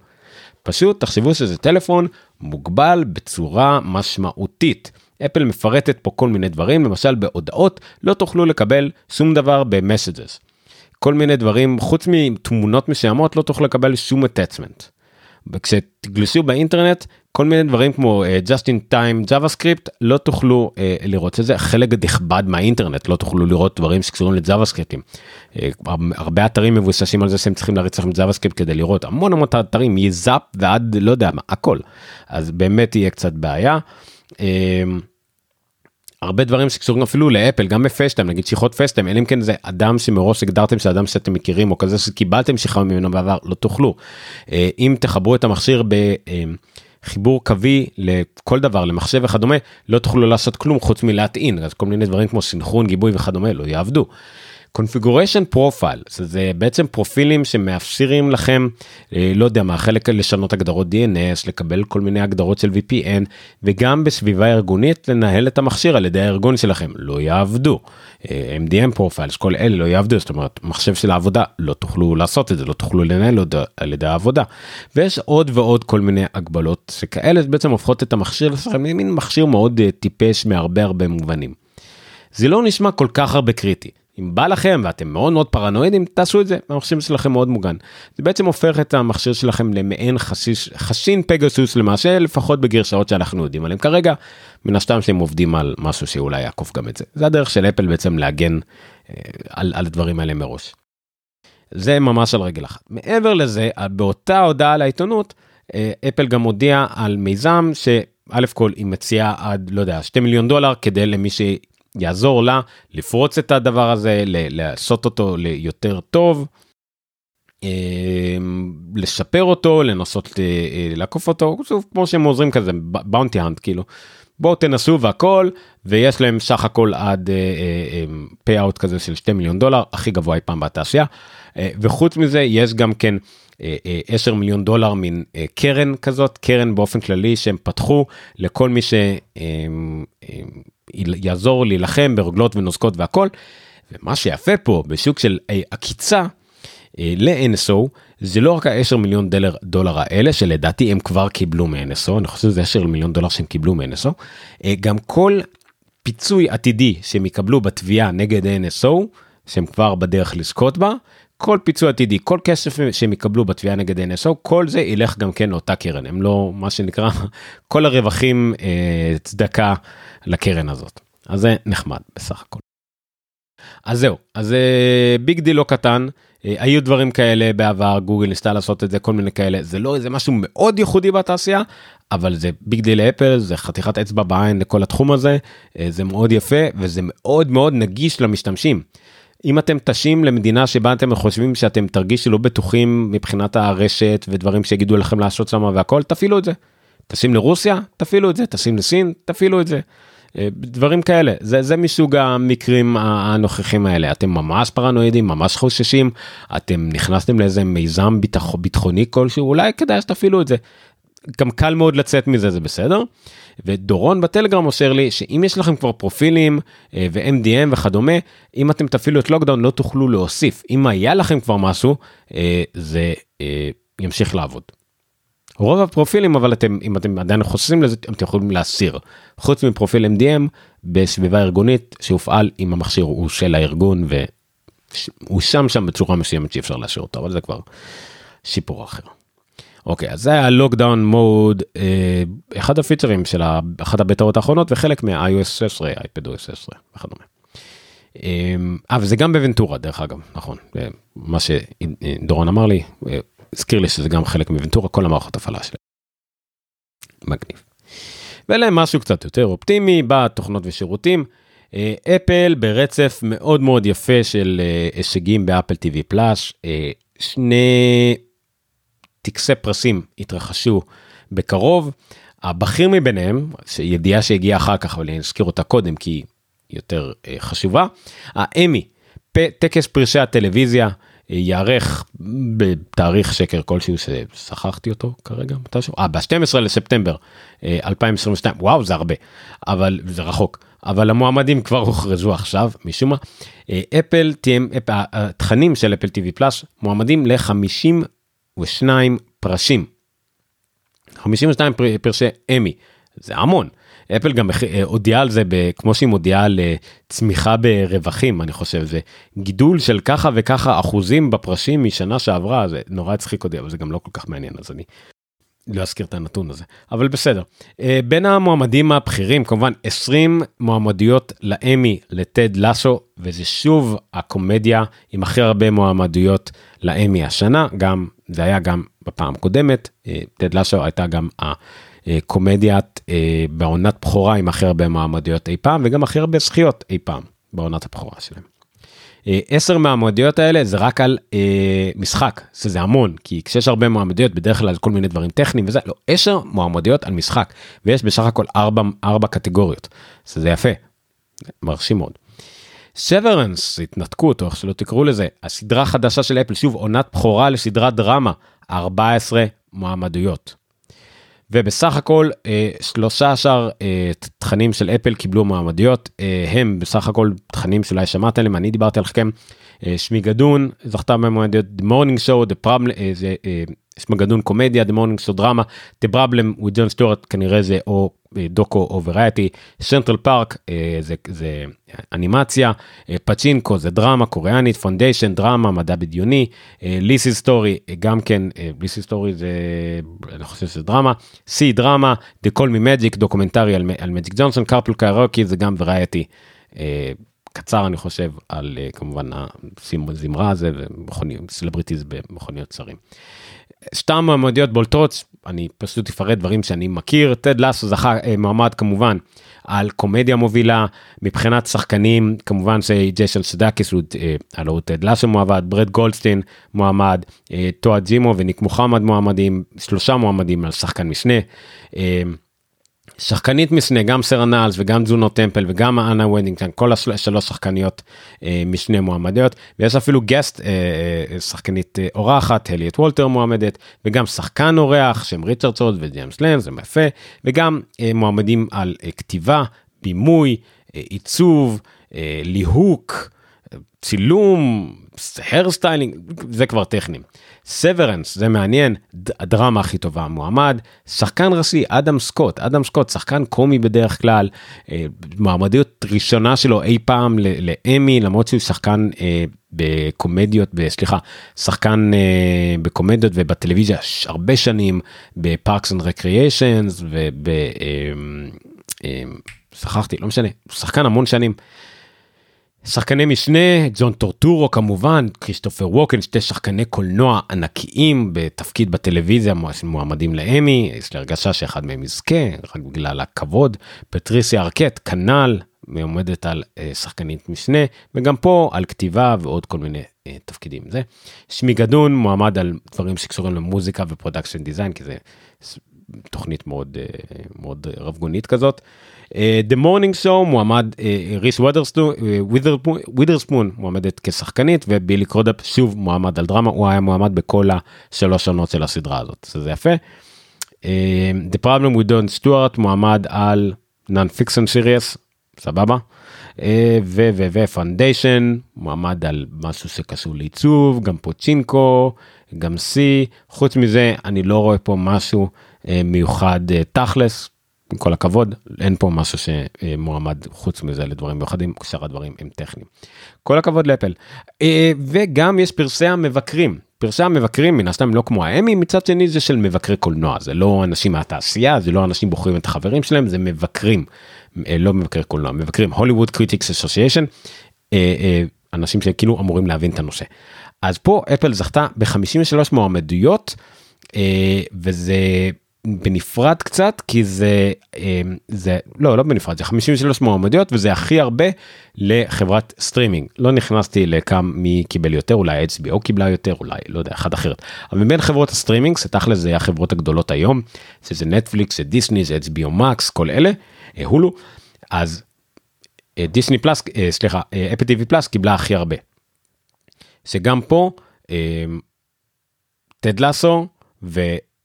פשוט תחשבו שזה טלפון מוגבל בצורה משמעותית. אפל מפרטת פה כל מיני דברים למשל בהודעות לא תוכלו לקבל שום דבר ב Messages. כל מיני דברים חוץ מתמונות מסוימות לא תוכלו לקבל שום attachment. וכשתגלשו באינטרנט כל מיני דברים כמו uh, just in time javascript לא תוכלו uh, לראות את זה חלק נכבד מהאינטרנט לא תוכלו לראות דברים שקשורים לג'אווסקריפטים. Uh, הרבה אתרים מבוססים על זה שהם צריכים להריץ לכם ג'אווסקריפט כדי לראות המון המון אתרים מ Zap ועד לא יודע מה הכל אז באמת יהיה קצת בעיה. Uh, הרבה דברים שקשורים אפילו לאפל גם בפסטם נגיד שיחות פסטם אלא אם כן זה אדם שמראש הגדרתם שאדם שאתם מכירים או כזה שקיבלתם שיחה ממנו בעבר לא תוכלו. אם תחברו את המכשיר בחיבור קווי לכל דבר למחשב וכדומה לא תוכלו לעשות כלום חוץ מלהטעין אז כל מיני דברים כמו סינכרון גיבוי וכדומה לא יעבדו. Configuration profile זה בעצם פרופילים שמאפשרים לכם אה, לא יודע מה חלק לשנות הגדרות DNS לקבל כל מיני הגדרות של VPN וגם בסביבה ארגונית לנהל את המכשיר על ידי הארגון שלכם לא יעבדו. אה, MDM profiles כל אלה לא יעבדו זאת אומרת מחשב של העבודה לא תוכלו לעשות את זה לא תוכלו לנהל על ידי העבודה ויש עוד ועוד כל מיני הגבלות שכאלה בעצם הופכות את המכשיר שלכם למין מכשיר מאוד אה, טיפש מהרבה הרבה מובנים. זה לא נשמע כל כך הרבה קריטי אם בא לכם ואתם מאוד מאוד פרנואידים תעשו את זה המכשיר שלכם מאוד מוגן. זה בעצם הופך את המכשיר שלכם למעין חשיש, חשין פגסוס למעשה לפחות בגרשאות שאנחנו יודעים עליהם כרגע מן הסתם שהם עובדים על משהו שאולי יעקוף גם את זה זה הדרך של אפל בעצם להגן אה, על, על הדברים האלה מראש. זה ממש על רגל אחת מעבר לזה באותה הודעה לעיתונות אה, אפל גם הודיעה על מיזם שא' כל היא מציעה עד לא יודע 2 מיליון דולר כדי למי ש... יעזור לה לפרוץ את הדבר הזה, לעשות אותו ליותר טוב, אמ, לשפר אותו, לנסות אה, אה, לעקוף אותו, כמו שהם עוזרים כזה, באונטי האנט כאילו. בואו תנסו והכל ויש להם סך הכל עד פי-אאוט אה, כזה של 2 מיליון דולר הכי גבוה אי פעם בתעשייה וחוץ מזה יש גם כן 10 מיליון דולר מין קרן כזאת קרן באופן כללי שהם פתחו לכל מי ש... יעזור להילחם ברוגלות ונוזקות והכל. ומה שיפה פה בשוק של אה, עקיצה אה, ל-NSO זה לא רק ה-10 מיליון דולר, דולר האלה שלדעתי הם כבר קיבלו מ-NSO אני חושב שזה 10 מיליון דולר שהם קיבלו מ-NSO אה, גם כל פיצוי עתידי שהם יקבלו בתביעה נגד NSO שהם כבר בדרך לזכות בה כל פיצוי עתידי כל כסף שהם יקבלו בתביעה נגד NSO כל זה ילך גם כן לאותה קרן הם לא מה שנקרא [laughs] כל הרווחים אה, צדקה לקרן הזאת אז זה נחמד בסך הכל. אז זהו אז אה, big deal לא קטן אה, היו דברים כאלה בעבר גוגל ניסתה לעשות את זה כל מיני כאלה זה לא איזה משהו מאוד ייחודי בתעשייה אבל זה big deal לאפל זה חתיכת אצבע בעין לכל התחום הזה אה, זה מאוד יפה וזה מאוד מאוד נגיש למשתמשים. אם אתם טסים למדינה שבה אתם חושבים שאתם תרגישו לא בטוחים מבחינת הרשת ודברים שיגידו לכם לעשות שם והכל תפעילו את זה. טסים לרוסיה תפעילו את זה טסים לסין תפעילו את זה. אה, דברים כאלה זה זה מסוג המקרים הנוכחים האלה אתם ממש פרנואידים ממש חוששים אתם נכנסתם לאיזה מיזם ביטח, ביטחוני כלשהו אולי כדאי שתפעילו את זה. גם קל מאוד לצאת מזה זה בסדר. ודורון בטלגרם אושר לי שאם יש לכם כבר פרופילים אה, ו-MDM וכדומה אם אתם תפעילו את לוקדאון לא תוכלו להוסיף אם היה לכם כבר משהו אה, זה אה, ימשיך לעבוד. רוב הפרופילים אבל אתם אם אתם עדיין חוששים לזה אתם יכולים להסיר חוץ מפרופיל MDM בסביבה ארגונית שהופעל אם המכשיר הוא של הארגון והוא שם שם בצורה מסוימת שאי אפשר להשאיר אותו אבל זה כבר שיפור אחר. אוקיי אז זה היה לוקדאון מוד אה, אחד הפיצ'רים של אחת הבטאות האחרונות וחלק מה-iOS 16 אייפד OS 16 וכדומה. אה, וזה גם בוונטורה דרך אגב נכון אה, מה שדורון אמר לי אה, הזכיר לי שזה גם חלק מוונטורה כל המערכות הפעלה שלהם. מגניב. ואלה משהו קצת יותר אופטימי בתוכנות ושירותים. אפל ברצף מאוד מאוד יפה של הישגים באפל TV פלאס, שני טקסי פרסים התרחשו בקרוב. הבכיר מביניהם, ידיעה שהגיעה אחר כך, אבל אני אזכיר אותה קודם כי היא יותר חשובה, האמי, טקס פרשי הטלוויזיה, ייערך בתאריך שקר כלשהו ששכחתי אותו כרגע מתישהו? אה ב-12 לספטמבר 2022 וואו זה הרבה אבל זה רחוק. אבל המועמדים כבר הוכרזו עכשיו משום מה. אפל תהיה התכנים של אפל טיווי פלאס מועמדים ל-52 פרשים. 52 פרשי אמי. זה המון. אפל גם אה, הודיעה על זה כמו שהיא מודיעה על אה, צמיחה ברווחים אני חושב. זה גידול של ככה וככה אחוזים בפרשים משנה שעברה זה נורא הצחיק אותי אבל זה גם לא כל כך מעניין אז אני לא אזכיר את הנתון הזה אבל בסדר אה, בין המועמדים הבכירים כמובן 20 מועמדויות לאמי לטד לסו וזה שוב הקומדיה עם הכי הרבה מועמדויות לאמי השנה גם זה היה גם בפעם קודמת טד לסו הייתה גם. אה, קומדיית אה, בעונת בכורה עם הכי הרבה מעמדיות אי פעם וגם הכי הרבה זכיות אי פעם בעונת הבכורה שלהם. אה, עשר מהמועמדויות האלה זה רק על אה, משחק שזה המון כי כשיש הרבה מועמדויות בדרך כלל כל מיני דברים טכניים וזה לא עשר מועמדויות על משחק ויש בסך הכל ארבע ארבע קטגוריות שזה יפה מרשים מאוד. סוורנס התנתקות או איך שלא תקראו לזה הסדרה חדשה של אפל שוב עונת בכורה לסדרת דרמה 14 מועמדויות. ובסך הכל 13 אה, אה, תכנים של אפל קיבלו מועמדויות אה, הם בסך הכל תכנים שאולי שמעתם עליהם אני דיברתי עליהם Schmigadoon זכתה במועמדיות The Morning Show The Problem זה Schmigadoon קומדיה The Morning Show דרמה The Problem with John Stewart כנראה זה או דוקו או variety, Central Park זה, זה אנימציה, Pachinko זה דרמה קוריאנית, Foundation דרמה מדע בדיוני, Lisey's Story גם כן, Lisey's Story זה, אני חושב שזה דרמה, See דרמה, They Call Me Magic דוקומנטרי על, על מג'יק ג'ונסון, Carpool Karaoke זה גם variety. קצר אני חושב על כמובן הזמרה הזה ומכוניות סלבריטיז במכוניות שרים. שתי מועמדויות בולטות אני פשוט אפרט דברים שאני מכיר Ted Lasso זכה אה, מועמד כמובן על קומדיה מובילה מבחינת שחקנים כמובן שג'ייסון סדקיס הוא אה, הלו Ted Lasso מועמד ברד גולדסטין מועמד אה, טוהיב ג'ימו וניק מוחמד מועמדים שלושה מועמדים על שחקן משנה. שחקנית משנה גם שרה ניילס וגם ג'ונו טמפל וגם האנה וודינגהם כל השלוש שחקניות אה, משנה מועמדיות ויש אפילו guest אה, אה, שחקנית אה, אורחת הארייט וולטר מועמדת וגם שחקן אורח סם ריצ'רדסון וג'יימס לאנס זה יפה וגם אה, מועמדים על אה, כתיבה בימוי אה, עיצוב אה, ליהוק צילום hairstyling זה כבר טכניים. Severance זה מעניין הדרמה הכי טובה מועמד שחקן ראשי אדם סקוט אדם סקוט שחקן קומי בדרך כלל אה, מועמדיות ראשונה שלו אי פעם לאמי למרות שהוא שחקן אה, בקומדיות סליחה שחקן אה, בקומדיות ובטלוויזיה הרבה שנים ב Parks and Recreations וב... שכחתי לא משנה שחקן המון שנים. שחקני משנה, ג'ון טורטורו כמובן, כריסטופר ווקן, שתי שחקני קולנוע ענקיים בתפקיד בטלוויזיה מועמדים לאמי, יש לי הרגשה שאחד מהם יזכה, רק בגלל הכבוד. פטריסיה ארקט, כנ"ל, מועמדת על אה, שחקנית משנה, וגם פה על כתיבה ועוד כל מיני אה, תפקידים. זה Schmigadoon מועמד על דברים שקשורים למוזיקה ו production design, כי זה תוכנית מאוד אה, מאוד רבגונית כזאת. אה, The Morning Show מועמד אה, ריס ווידרספון מועמדת כשחקנית ובילי קרודאפ שוב מועמד על דרמה הוא היה מועמד בכל השלוש עונות של הסדרה הזאת זה יפה. The Problem with Don Stewart מועמד על non-fiction series סבבה. ופונדיישן מועמד על משהו שקשור לעיצוב גם פוצ'ינקו גם See חוץ מזה אני לא רואה פה משהו מיוחד אה, תכלס, עם כל הכבוד, אין פה משהו שמועמד חוץ מזה לדברים מיוחדים, שאר הדברים הם טכניים. כל הכבוד לאפל. אה, וגם יש פרסי המבקרים. פרסי המבקרים מן הסתם לא כמו האמי, מצד שני זה של מבקרי קולנוע, זה לא אנשים מהתעשייה, זה לא אנשים בוחרים את החברים שלהם, זה מבקרים, לא מבקרי קולנוע, מבקרים, Hollywood Critics Association, אנשים שכאילו אמורים להבין את הנושא. אז פה אפל זכתה ב-53 מועמדויות, וזה בנפרד קצת כי זה אה, זה לא לא בנפרד זה 53 מועמדויות וזה הכי הרבה לחברת סטרימינג. לא נכנסתי לכמה מי קיבל יותר אולי HBO קיבלה יותר אולי לא יודע אחד אחרת. אבל בין חברות הסטרימינג זה תכל'ס זה החברות הגדולות היום שזה נטפליקס זה דיסני זה HBO מקס כל אלה הולו. אז דיסני פלאס סליחה Apple TV Plus קיבלה הכי הרבה. שגם פה Ted Lasso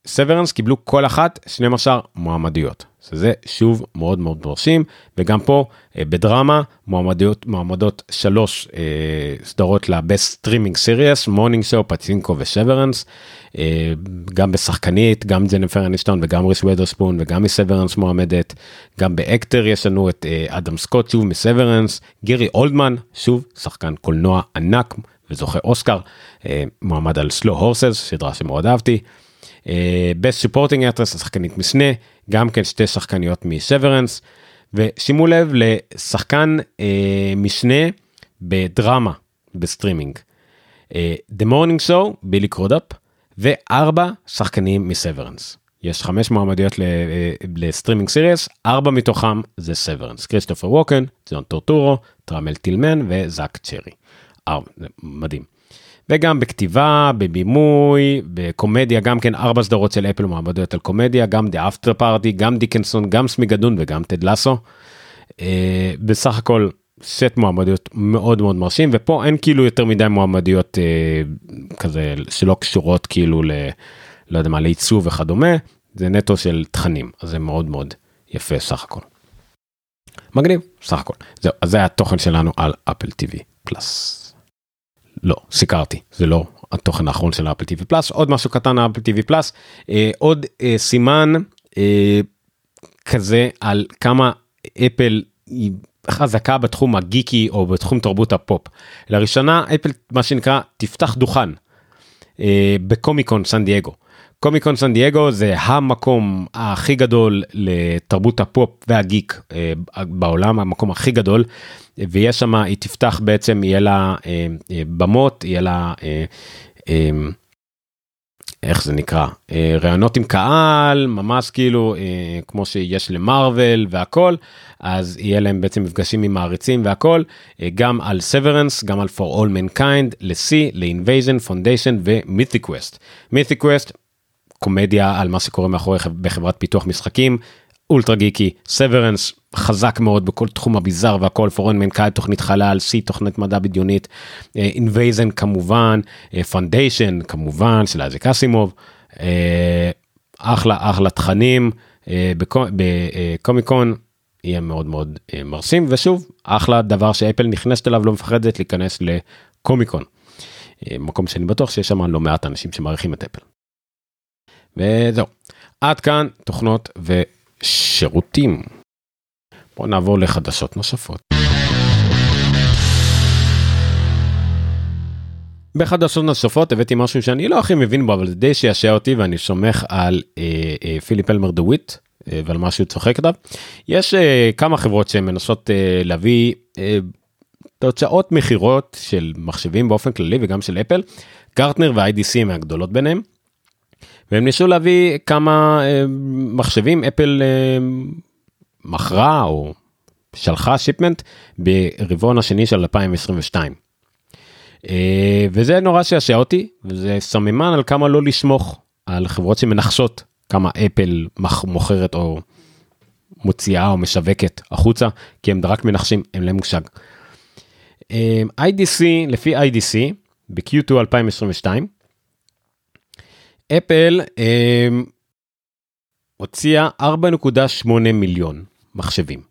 ו Severance קיבלו כל אחת 12 מועמדויות. שזה שוב מאוד מאוד מרשים וגם פה אה, בדרמה מועמדות מועמדות שלוש אה, סדרות ל best streaming series Morning Show Pachinko ו Severance אה, גם בשחקנית גם ג'ניפר אניסטון וגם ריס וית'רספון וגם מ Severance מועמדת גם ב-actor יש לנו את אה, אדם סקוט שוב מ-Severance גרי אולדמן שוב שחקן קולנוע ענק וזוכה אוסקר אה, מועמד על Slow Horses סדרה שמאוד אהבתי. best supporting actress השחקנית משנה גם כן שתי שחקניות מ-Severance ושימו לב לשחקן אה, משנה בדרמה בסטרימינג. אה, The Morning Show בילי קרודאפ וארבע שחקנים מ-Severance. יש חמש מועמדיות לסטרימינג סיריוס ארבע מתוכם זה Severance כריסטופר ווקן ג'ון טורטורו טראמל טילמן וזאק צ'רי. ארבע, מדהים. וגם בכתיבה בבימוי בקומדיה גם כן ארבע סדרות של אפל מועמדות על קומדיה גם The Afterparty גם Dickinson גם Schmigadoon וגם Ted Lasso. אה, בסך הכל סט מועמדויות מאוד מאוד מרשים ופה אין כאילו יותר מדי מועמדויות אה, כזה שלא קשורות כאילו ל... לא יודע מה לעיצוב וכדומה זה נטו של תכנים אז זה מאוד מאוד יפה סך הכל. מגניב סך הכל זהו אז זה התוכן שלנו על Apple TV Plus. לא שיקרתי זה לא התוכן האחרון של Apple TV Plus עוד משהו קטן Apple TV Plus עוד אה, סימן אה, כזה על כמה אפל היא חזקה בתחום הגיקי או בתחום תרבות הפופ. לראשונה אפל מה שנקרא תפתח דוכן אה, בקומיקון סן דייגו. קומיקון סן דייגו זה המקום הכי גדול לתרבות הפופ והגיק אה, בעולם המקום הכי גדול ויש שם היא תפתח בעצם יהיה לה אה, אה, במות יהיה לה איך זה נקרא רעיונות עם קהל ממש כאילו כמו שיש למרוויל והכל אז יהיה להם בעצם מפגשים עם מעריצים והכל גם על Severance גם על for all mankind foundation ו-mythic quest. mythic quest קומדיה על מה שקורה מאחורי בחברת פיתוח משחקים. אולטרה גיקי Severance חזק מאוד בכל תחום הביזאר והכל For All מנכ"ל תוכנית חלל סי תוכנית מדע בדיונית. Invasion כמובן Foundation כמובן של אייזק אסימוב. אחלה אחלה תכנים בקומיקון יהיה מאוד מאוד מרשים. ושוב אחלה דבר שאפל נכנסת אליו לא מפחדת להיכנס לקומיקון. מקום שאני בטוח שיש שם לא מעט אנשים שמעריכים את אפל. וזהו. עד כאן תוכנות ושירותים. בואו נעבור לחדשות נוספות. בחדשות נוספות הבאתי משהו שאני לא הכי מבין בו אבל זה די שישע אותי ואני סומך על אה, אה, פיליפ אלמר דוויט אה, ועל מה שהוא צוחק עליו. יש אה, כמה חברות שמנסות אה, להביא אה, תוצאות מכירות של מחשבים באופן כללי וגם של אפל. גרטנר ו-IDC הם מהגדולות ביניהם. והם ניסו להביא כמה אה, מחשבים אפל אה, מכרה או שלחה שיפמנט ברבעון השני של 2022. אה, וזה נורא שעשע אותי וזה סממן על כמה לא לסמוך על חברות שמנחשות כמה אפל מוכרת או מוציאה או משווקת החוצה כי הם רק מנחשים אין להם מושג. IDC לפי IDC ב-Q2 2022 אפל אה, הוציאה 4.8 מיליון מחשבים,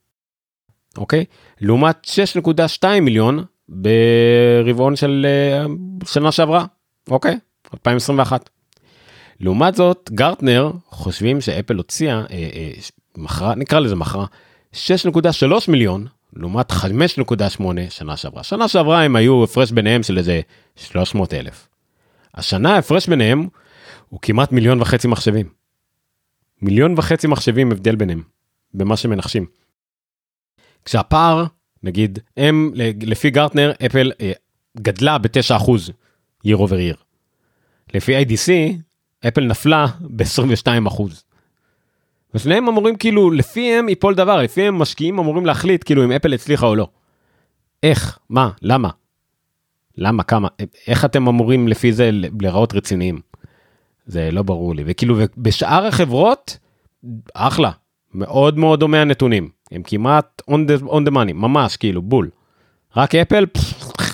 אוקיי? לעומת 6.2 מיליון ברבעון של אה, שנה שעברה, אוקיי? 2021. לעומת זאת גרטנר חושבים שאפל הוציאה, אה, אה, מכרה, נקרא לזה מכרה, 6.3 מיליון לעומת 5.8 שנה שעברה. שנה שעברה הם היו הפרש ביניהם של איזה 300 אלף. השנה ההפרש ביניהם הוא כמעט מיליון וחצי מחשבים. מיליון וחצי מחשבים הבדל ביניהם, במה שמנחשים. כשהפער, נגיד, הם, לפי גרטנר, אפל אה, גדלה ב-9% year over year. לפי IDC, אפל נפלה ב-22%. ושניהם אמורים כאילו לפיהם ייפול דבר לפיהם משקיעים אמורים להחליט כאילו אם אפל הצליחה או לא. איך מה למה. למה כמה איך אתם אמורים לפי זה להיראות רציניים. זה לא ברור לי וכאילו בשאר החברות אחלה מאוד מאוד דומה הנתונים הם כמעט on the, on the money ממש כאילו בול. רק אפל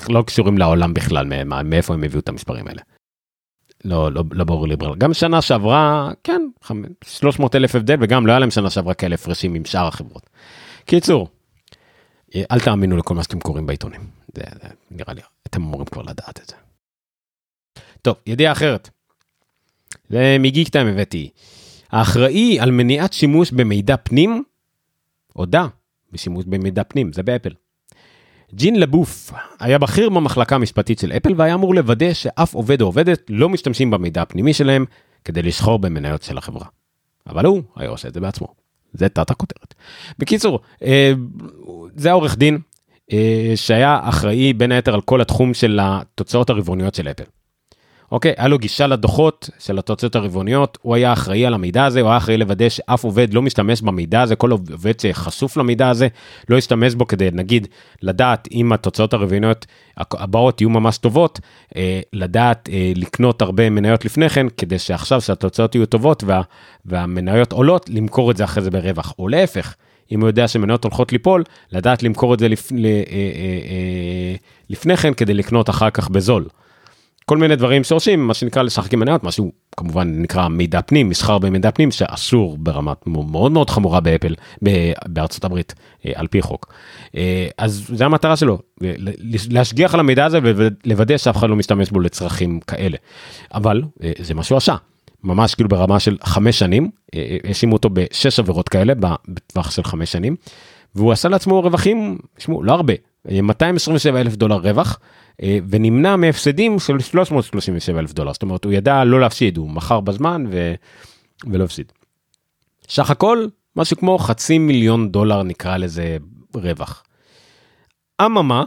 לא קשורים לעולם בכלל מאיפה הם הביאו את המספרים האלה. לא, לא, לא ברור לי בכלל. גם שנה שעברה, כן, 300 אלף הבדל, וגם לא היה להם שנה שעברה כאלה הפרשים עם שאר החברות. קיצור, אל תאמינו לכל מה שאתם קוראים בעיתונים. זה, זה נראה לי, אתם אמורים כבר לדעת את זה. טוב, ידיעה אחרת. זה מגיק טיים הבאתי. האחראי על מניעת שימוש במידע פנים, הודה בשימוש במידע פנים, זה באפל. ג'ין לבוף היה בכיר במחלקה המשפטית של אפל והיה אמור לוודא שאף עובד או עובדת לא משתמשים במידע הפנימי שלהם כדי לסחור במניות של החברה. אבל הוא היה עושה את זה בעצמו. זה תת הכותרת. בקיצור, אה, זה העורך דין אה, שהיה אחראי בין היתר על כל התחום של התוצאות הרבעוניות של אפל. אוקיי, היה לו גישה לדוחות של התוצאות הרבעוניות, הוא היה אחראי על המידע הזה, הוא היה אחראי לוודא שאף עובד לא משתמש במידע הזה, כל עובד שחשוף למידע הזה, לא ישתמש בו כדי, נגיד, לדעת אם התוצאות הרבעוניות הבאות יהיו ממש טובות, אה, לדעת אה, לקנות הרבה מניות לפני כן, כדי שעכשיו שהתוצאות יהיו טובות וה, והמניות עולות, למכור את זה אחרי זה ברווח, או להפך. אם הוא יודע שמניות הולכות ליפול, לדעת למכור את זה לפ... אה, אה, אה, לפני כן כדי לקנות אחר כך בזול. כל מיני דברים שורשים מה שנקרא לשחק עם מניות משהו כמובן נקרא מידע פנים מסחר במידע פנים שאסור ברמת מאוד מאוד חמורה באפל בארצות הברית אה, על פי חוק. אה, אז זה המטרה שלו להשגיח על המידע הזה ולוודא שאף אחד לא משתמש בו לצרכים כאלה. אבל אה, זה מה שהוא עשה. ממש כאילו ברמה של חמש שנים האשימו אותו בשש עבירות כאלה בטווח של חמש שנים והוא עשה לעצמו רווחים, תשמעו, לא הרבה, 227 אלף דולר רווח ונמנע מהפסדים של 337 אלף דולר זאת אומרת הוא ידע לא להפסיד הוא מכר בזמן ו... ולא הפסיד. סך הכל משהו כמו חצי מיליון דולר נקרא לזה רווח. אממה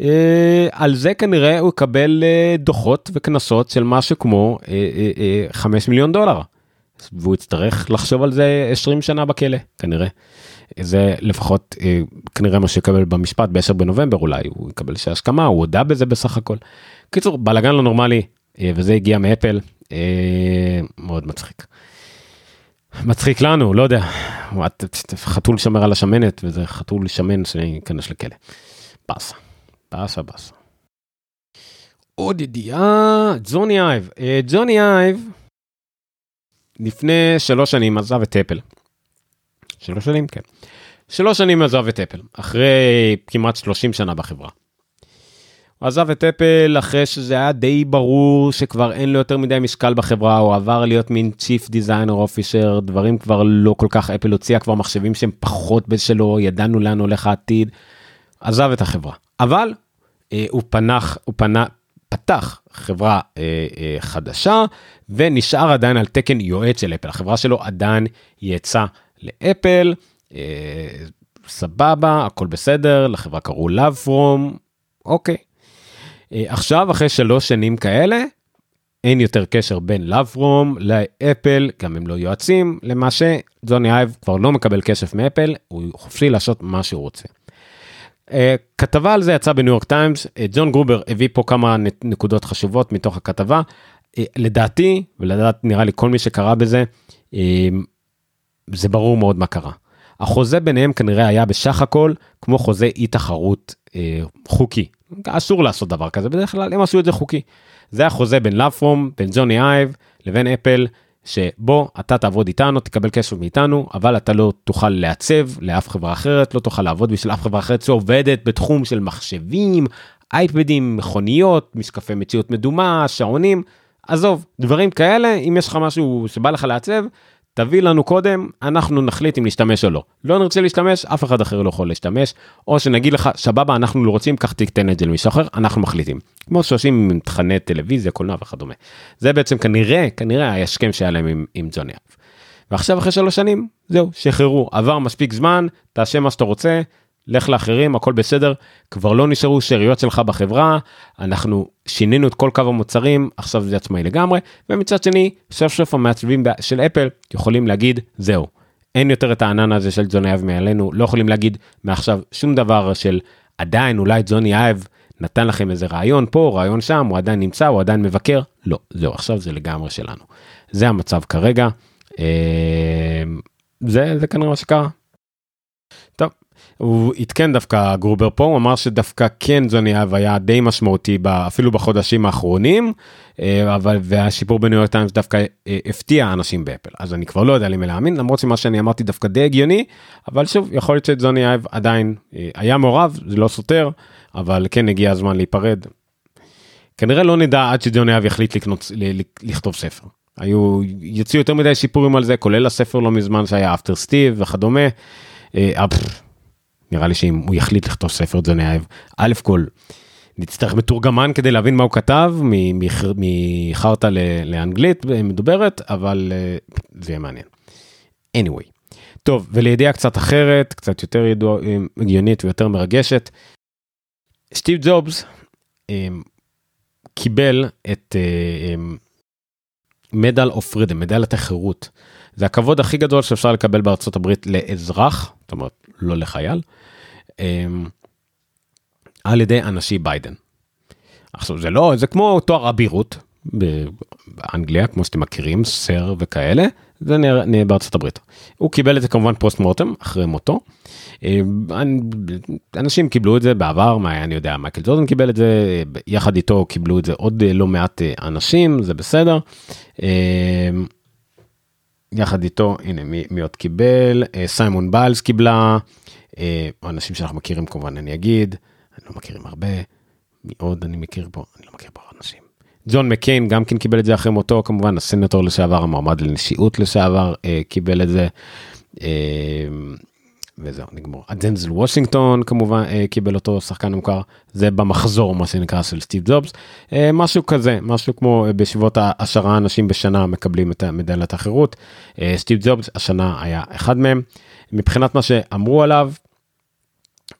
אה, על זה כנראה הוא יקבל אה, דוחות וקנסות של משהו כמו 5 מיליון דולר. והוא יצטרך לחשוב על זה 20 שנה בכלא כנראה. זה לפחות אה, כנראה מה שיקבל במשפט ב-10 בנובמבר אולי הוא יקבל שהסכמה הוא הודה בזה בסך הכל. קיצור בלאגן לא נורמלי אה, וזה הגיע מאפל אה, מאוד מצחיק. מצחיק לנו לא יודע חתול שמר על השמנת וזה חתול שמן שייכנס לכלא. באסה באסה באסה. עוד ידיעה ג'וני אייב ג'וני אייב לפני שלוש שנים עזב את אפל. שלוש שנים כן. שלוש שנים עזב את אפל אחרי כמעט 30 שנה בחברה. הוא עזב את אפל אחרי שזה היה די ברור שכבר אין לו יותר מדי משקל בחברה הוא עבר להיות מין chief designer officer דברים כבר לא כל כך אפל הוציאה כבר מחשבים שהם פחות בשלו ידענו לאן הולך העתיד. עזב את החברה אבל אה, הוא פנח הוא פנה פתח חברה אה, אה, חדשה ונשאר עדיין על תקן יועץ של אפל החברה שלו עדיין יצא לאפל. אה, סבבה הכל בסדר לחברה קראו love from אוקיי. אה, עכשיו אחרי שלוש שנים כאלה אין יותר קשר בין from לאפל גם הם לא יועצים למעשה ג'וני אייב כבר לא מקבל כסף מאפל הוא חופשי לעשות מה שהוא רוצה. Uh, כתבה על זה יצאה בניו יורק טיימס ג'ון גרובר הביא פה כמה נקודות חשובות מתוך הכתבה uh, לדעתי ולדעת נראה לי כל מי שקרא בזה uh, זה ברור מאוד מה קרה. החוזה ביניהם כנראה היה בסך הכל כמו חוזה אי תחרות אה, חוקי. אסור לעשות דבר כזה בדרך כלל הם עשו את זה חוקי. זה החוזה בין LoveFrom בין ג'וני אייב לבין אפל שבו אתה תעבוד איתנו תקבל כסף מאיתנו אבל אתה לא תוכל לעצב לאף חברה אחרת לא תוכל לעבוד בשביל אף חברה אחרת שעובדת בתחום של מחשבים אייפדים מכוניות משקפי מציאות מדומה שעונים עזוב דברים כאלה אם יש לך משהו שבא לך לעצב תביא לנו קודם, אנחנו נחליט אם להשתמש או לא. לא נרצה להשתמש, אף אחד אחר לא יכול להשתמש, או שנגיד לך, סבבה, אנחנו לא רוצים, קח תיתן את זה למישהו אחר, אנחנו מחליטים. כמו שעושים עם תכני טלוויזיה, קולנוע וכדומה. זה בעצם כנראה, כנראה ההשכם שהיה להם עם, עם ג'וני אפ. ועכשיו אחרי שלוש שנים, זהו, שחררו, עבר מספיק זמן, תעשה מה שאתה רוצה, לך לאחרים, הכל בסדר, כבר לא נשארו שאריות שלך בחברה, אנחנו שינינו את כל קו המוצרים, עכשיו זה עצמאי לגמרי, ומצד שני, סוף סוף המעצבים של אפל יכולים להגיד, זהו, אין יותר את הענן הזה של ג'וני אייב מעלינו, לא יכולים להגיד מעכשיו שום דבר של עדיין אולי ג'וני אייב נתן לכם איזה רעיון פה, רעיון שם, הוא עדיין נמצא, הוא עדיין מבקר, לא, זהו, עכשיו זה לגמרי שלנו. זה המצב כרגע, אה, זה, זה כנראה מה שקרה. טוב, הוא עדכן דווקא גרובר פה, הוא אמר שדווקא כן ג'וני אייב היה די משמעותי אפילו בחודשים האחרונים, אה, אבל והסיפור בניו יורק טיימס דווקא אה, הפתיע אנשים באפל, אז אני כבר לא יודע למי להאמין, למרות שמה שאני אמרתי דווקא די הגיוני, אבל שוב, יכול להיות שזוני אב עדיין אה, היה מעורב, זה לא סותר, אבל כן הגיע הזמן להיפרד. כנראה לא נדע עד שג'וני אב יחליט לקנות, לכתוב ספר. היו, יצאו יותר מדי סיפורים על זה, כולל הספר לא מזמן שהיה אפטר סטיב וכדומה. נראה לי שאם הוא יחליט לכתוב ספר ג'וני אייב, א' כל נצטרך מתורגמן כדי להבין מה הוא כתב מחרטא לאנגלית מדוברת, אבל אה, זה יהיה מעניין. anyway. טוב, ולידיעה קצת אחרת, קצת יותר ידוע, אה, הגיונית ויותר מרגשת, סטיב ג'ובס אה, קיבל את Medal of Freedom, מדליית החירות. זה הכבוד הכי גדול שאפשר לקבל בארצות הברית לאזרח, זאת אומרת לא לחייל, אמ, על ידי אנשי ביידן. עכשיו זה לא, זה כמו תואר אבירות באנגליה, כמו שאתם מכירים, סר וכאלה, זה נהיה בארצות הברית. הוא קיבל את זה כמובן פוסט מורטם אחרי מותו. אמ, אנשים קיבלו את זה בעבר, מה אני יודע, מייקל ג'ורדן קיבל את זה, יחד איתו קיבלו את זה עוד לא מעט אה, אנשים, זה בסדר. יחד איתו, הנה מי, מי עוד קיבל, אה, סיימון ביילס קיבלה, אה, אנשים שאנחנו מכירים כמובן אני אגיד, אני לא מכירים הרבה, מי עוד אני מכיר פה, אני לא מכיר פה אנשים. ג'ון מקיין גם כן קיבל את זה אחרי מותו כמובן הסנטור לשעבר המועמד לנשיאות לשעבר אה, קיבל את זה. וזהו נגמור. דנזל וושינגטון כמובן אה, קיבל אותו שחקן מוכר. זה במחזור מה שנקרא של סטיב ג'ובס. אה, משהו כזה משהו כמו אה, בשבועות עשרה אנשים בשנה מקבלים את מדליית החירות. סטיב ג'ובס השנה היה אחד מהם. מבחינת מה שאמרו עליו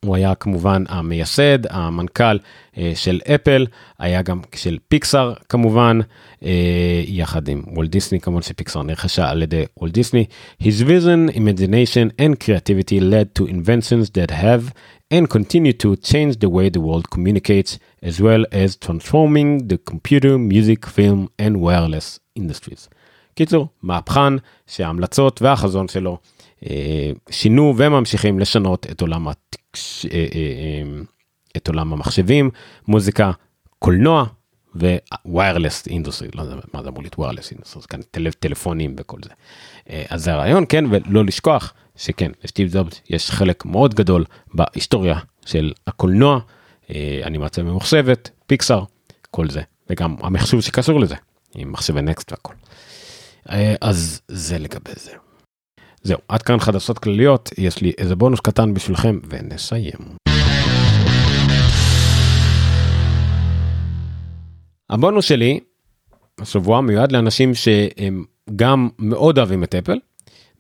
הוא היה כמובן המייסד, המנכ"ל אה, של אפל, היה גם של פיקסאר כמובן, אה, יחד עם וולט דיסני, כמובן שפיקסאר נרכשה על ידי וולט דיסני. His vision, imagination and creativity led to inventions that have and continue to change the way the world communicates, as well as transforming the computer, music, film and wireless industries. קיצור, מהפכן שההמלצות והחזון שלו אה, שינו וממשיכים לשנות את עולם, התקש... אה, אה, את עולם המחשבים, מוזיקה, קולנוע wireless industry, לא יודע מה זה אמור להיות wireless industry, כאן טל... טלפונים וכל זה. אז זה הרעיון, כן, ולא לשכוח שכן, לסטיב ג'ובס יש חלק מאוד גדול בהיסטוריה של הקולנוע, אנימציה ממוחשבת, פיקסאר, כל זה, וגם המחשוב שקשור לזה, עם מחשבי נקסט והכל. אז זה לגבי זה. זהו, עד כאן חדשות כלליות, יש לי איזה בונוס קטן בשבילכם ונסיים. הבונוס שלי השבוע מיועד לאנשים שהם גם מאוד אוהבים את אפל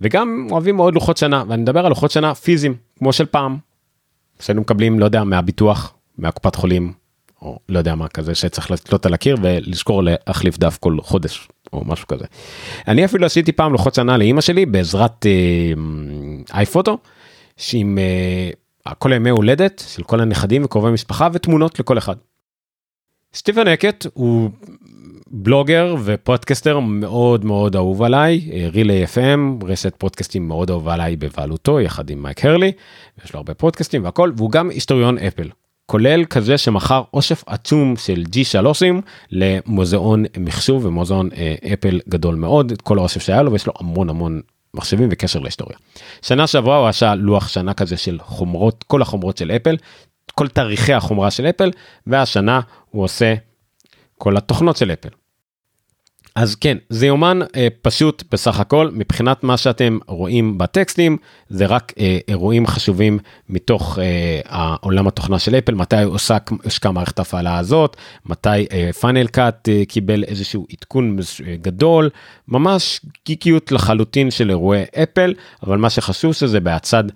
וגם אוהבים מאוד לוחות שנה ואני מדבר על לוחות שנה פיזיים כמו של פעם. שהיינו מקבלים לא יודע מהביטוח מהקופת חולים או לא יודע מה כזה שצריך לתלות על הקיר ולזכור להחליף דף כל חודש או משהו כזה. אני אפילו עשיתי פעם לוחות שנה לאימא שלי בעזרת iPhoto, אה, שעם אה, כל הימי הולדת של כל הנכדים וקרובי משפחה ותמונות לכל אחד. סטיבן האקט הוא בלוגר ופודקסטר מאוד מאוד אהוב עליי, Relay FM, רשת פודקאסטים מאוד אהובה עליי בבעלותו יחד עם מייק הארלי, יש לו הרבה פודקאסטים והכל, והוא גם היסטוריון אפל. כולל כזה שמכר אוסף עצום של G3ים למוזיאון מחשוב ומוזיאון אה, אפל גדול מאוד, את כל האוסף שהיה לו ויש לו המון המון מחשבים וקשר להיסטוריה. שנה שעברה הוא עשה לוח שנה כזה של חומרות, כל החומרות של אפל, כל תאריכי החומרה של אפל, והשנה הוא עושה כל התוכנות של אפל. אז כן זה יומן אה, פשוט בסך הכל מבחינת מה שאתם רואים בטקסטים זה רק אה, אירועים חשובים מתוך אה, העולם התוכנה של אפל מתי הושקה מערכת ההפעלה הזאת מתי פאנל קאט קיבל איזשהו עדכון גדול ממש גיקיות לחלוטין של אירועי אפל אבל מה שחשוב שזה אה,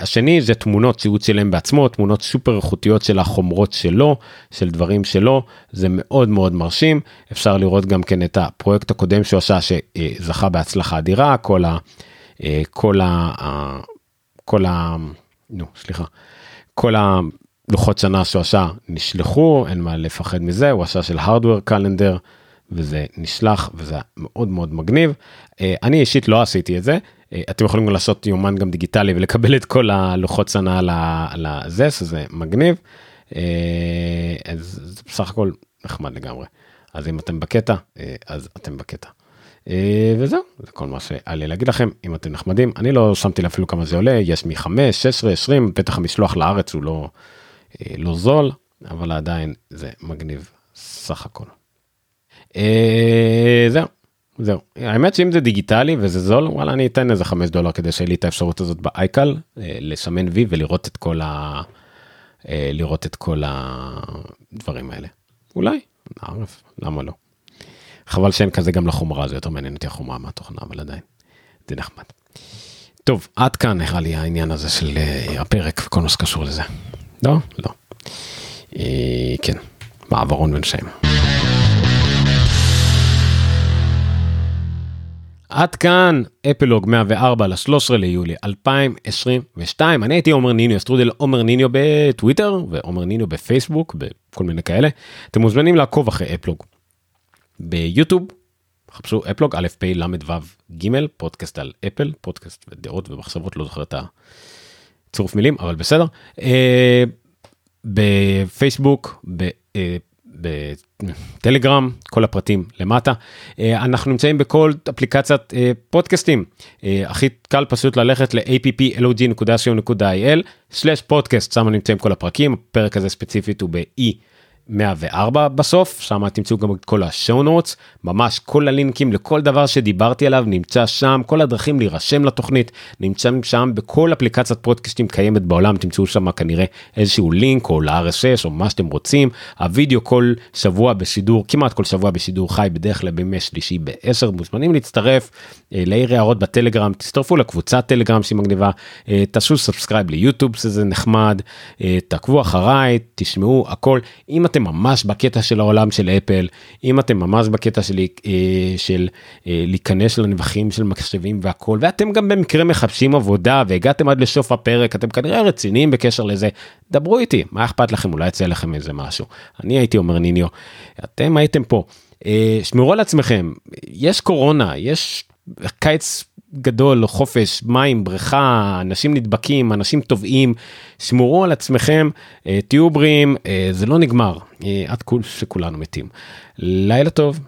השני זה תמונות שהוא צילם בעצמו תמונות סופר איכותיות של החומרות שלו של דברים שלו זה מאוד מאוד מרשים. אפשר לראות גם כן את הפרויקט הקודם שהוא עשה שזכה בהצלחה אדירה כל ה... אה, כל ה... כל ה... נו סליחה כל הלוחות שנה שהוא עשה נשלחו אין מה לפחד מזה הוא עשה של hardware calendar וזה נשלח וזה מאוד מאוד מגניב. אה, אני אישית לא עשיתי את זה אה, אתם יכולים לעשות יומן גם דיגיטלי ולקבל את כל הלוחות שנה לזה שזה מגניב. אה, אז זה בסך הכל נחמד לגמרי. אז אם אתם בקטע אה, אז אתם בקטע. וזהו זה כל מה שהיה לי להגיד לכם אם אתם נחמדים אני לא שמתי אפילו כמה זה עולה יש מ-5 16 20 בטח המשלוח לארץ הוא לא לא זול אבל עדיין זה מגניב סך הכל. זהו זהו האמת שאם זה דיגיטלי וזה זול וואלה אני אתן איזה 5 דולר כדי שיהיה לי את האפשרות הזאת באייקל אה, לסמן וי ולראות את כל ה... אה, לראות את כל הדברים האלה. אולי נערוך למה לא. חבל שאין כזה גם לחומרה זה יותר מעניין אותי החומרה מהתוכנה אבל עדיין זה נחמד. טוב עד כאן נראה לי העניין הזה של אה, הפרק וכל מה שקשור לזה. לא לא. כן מעברון בין שם. עד כאן אפלוג 104 ל-13 ליולי 2022 אני הייתי עומר ניניו סטרודל עומר ניניו בטוויטר ועומר ניניו בפייסבוק בכל מיני כאלה אתם מוזמנים לעקוב אחרי אפלוג ביוטיוב. חפשו אפלוג א' פ' ל' ו' ג' פודקאסט על אפל פודקאסט ודעות ומחשבות לא זוכר את הצירוף מילים אבל בסדר. אה, בפייסבוק. אה, בטלגרם כל הפרטים למטה. אה, אנחנו נמצאים בכל אפליקציית אה, פודקאסטים. אה, הכי קל פשוט ללכת ל-applog.co.il/פודקאסט שם נמצאים כל הפרקים. הפרק הזה ספציפית הוא ב-e 104 בסוף שם תמצאו גם את כל ה-show notes ממש כל הלינקים לכל דבר שדיברתי עליו נמצא שם כל הדרכים להירשם לתוכנית נמצא שם בכל אפליקציית פודקאסטים קיימת בעולם תמצאו שם כנראה איזשהו לינק או ל-RSS או מה שאתם רוצים. הווידאו כל שבוע בשידור כמעט כל שבוע בשידור חי בדרך כלל בימי שלישי ב-10 מוזמנים להצטרף אה, להעיר הערות בטלגרם תצטרפו לקבוצת טלגרם שהיא מגניבה אה, תעשו subscribe ליוטיוב שזה נחמד אה, תעקבו אחריי תשמעו הכל. אם אתם ממש בקטע של העולם של אפל אם אתם ממש בקטע של, אה, של אה, להיכנס לנבחים של מחשבים והכל ואתם גם במקרה מחפשים עבודה והגעתם עד לסוף הפרק אתם כנראה רציניים בקשר לזה דברו איתי מה אכפת לכם? אולי יצא לכם איזה משהו. אני הייתי אומר ניניו אתם הייתם פה. אה, שמרו על עצמכם. יש קורונה יש קיץ גדול, חופש, מים, בריכה, אנשים נדבקים, אנשים טובעים, שמורו על עצמכם, אה, תהיו בריאים, אה, זה לא נגמר, אה, עד שכולנו מתים. לילה טוב.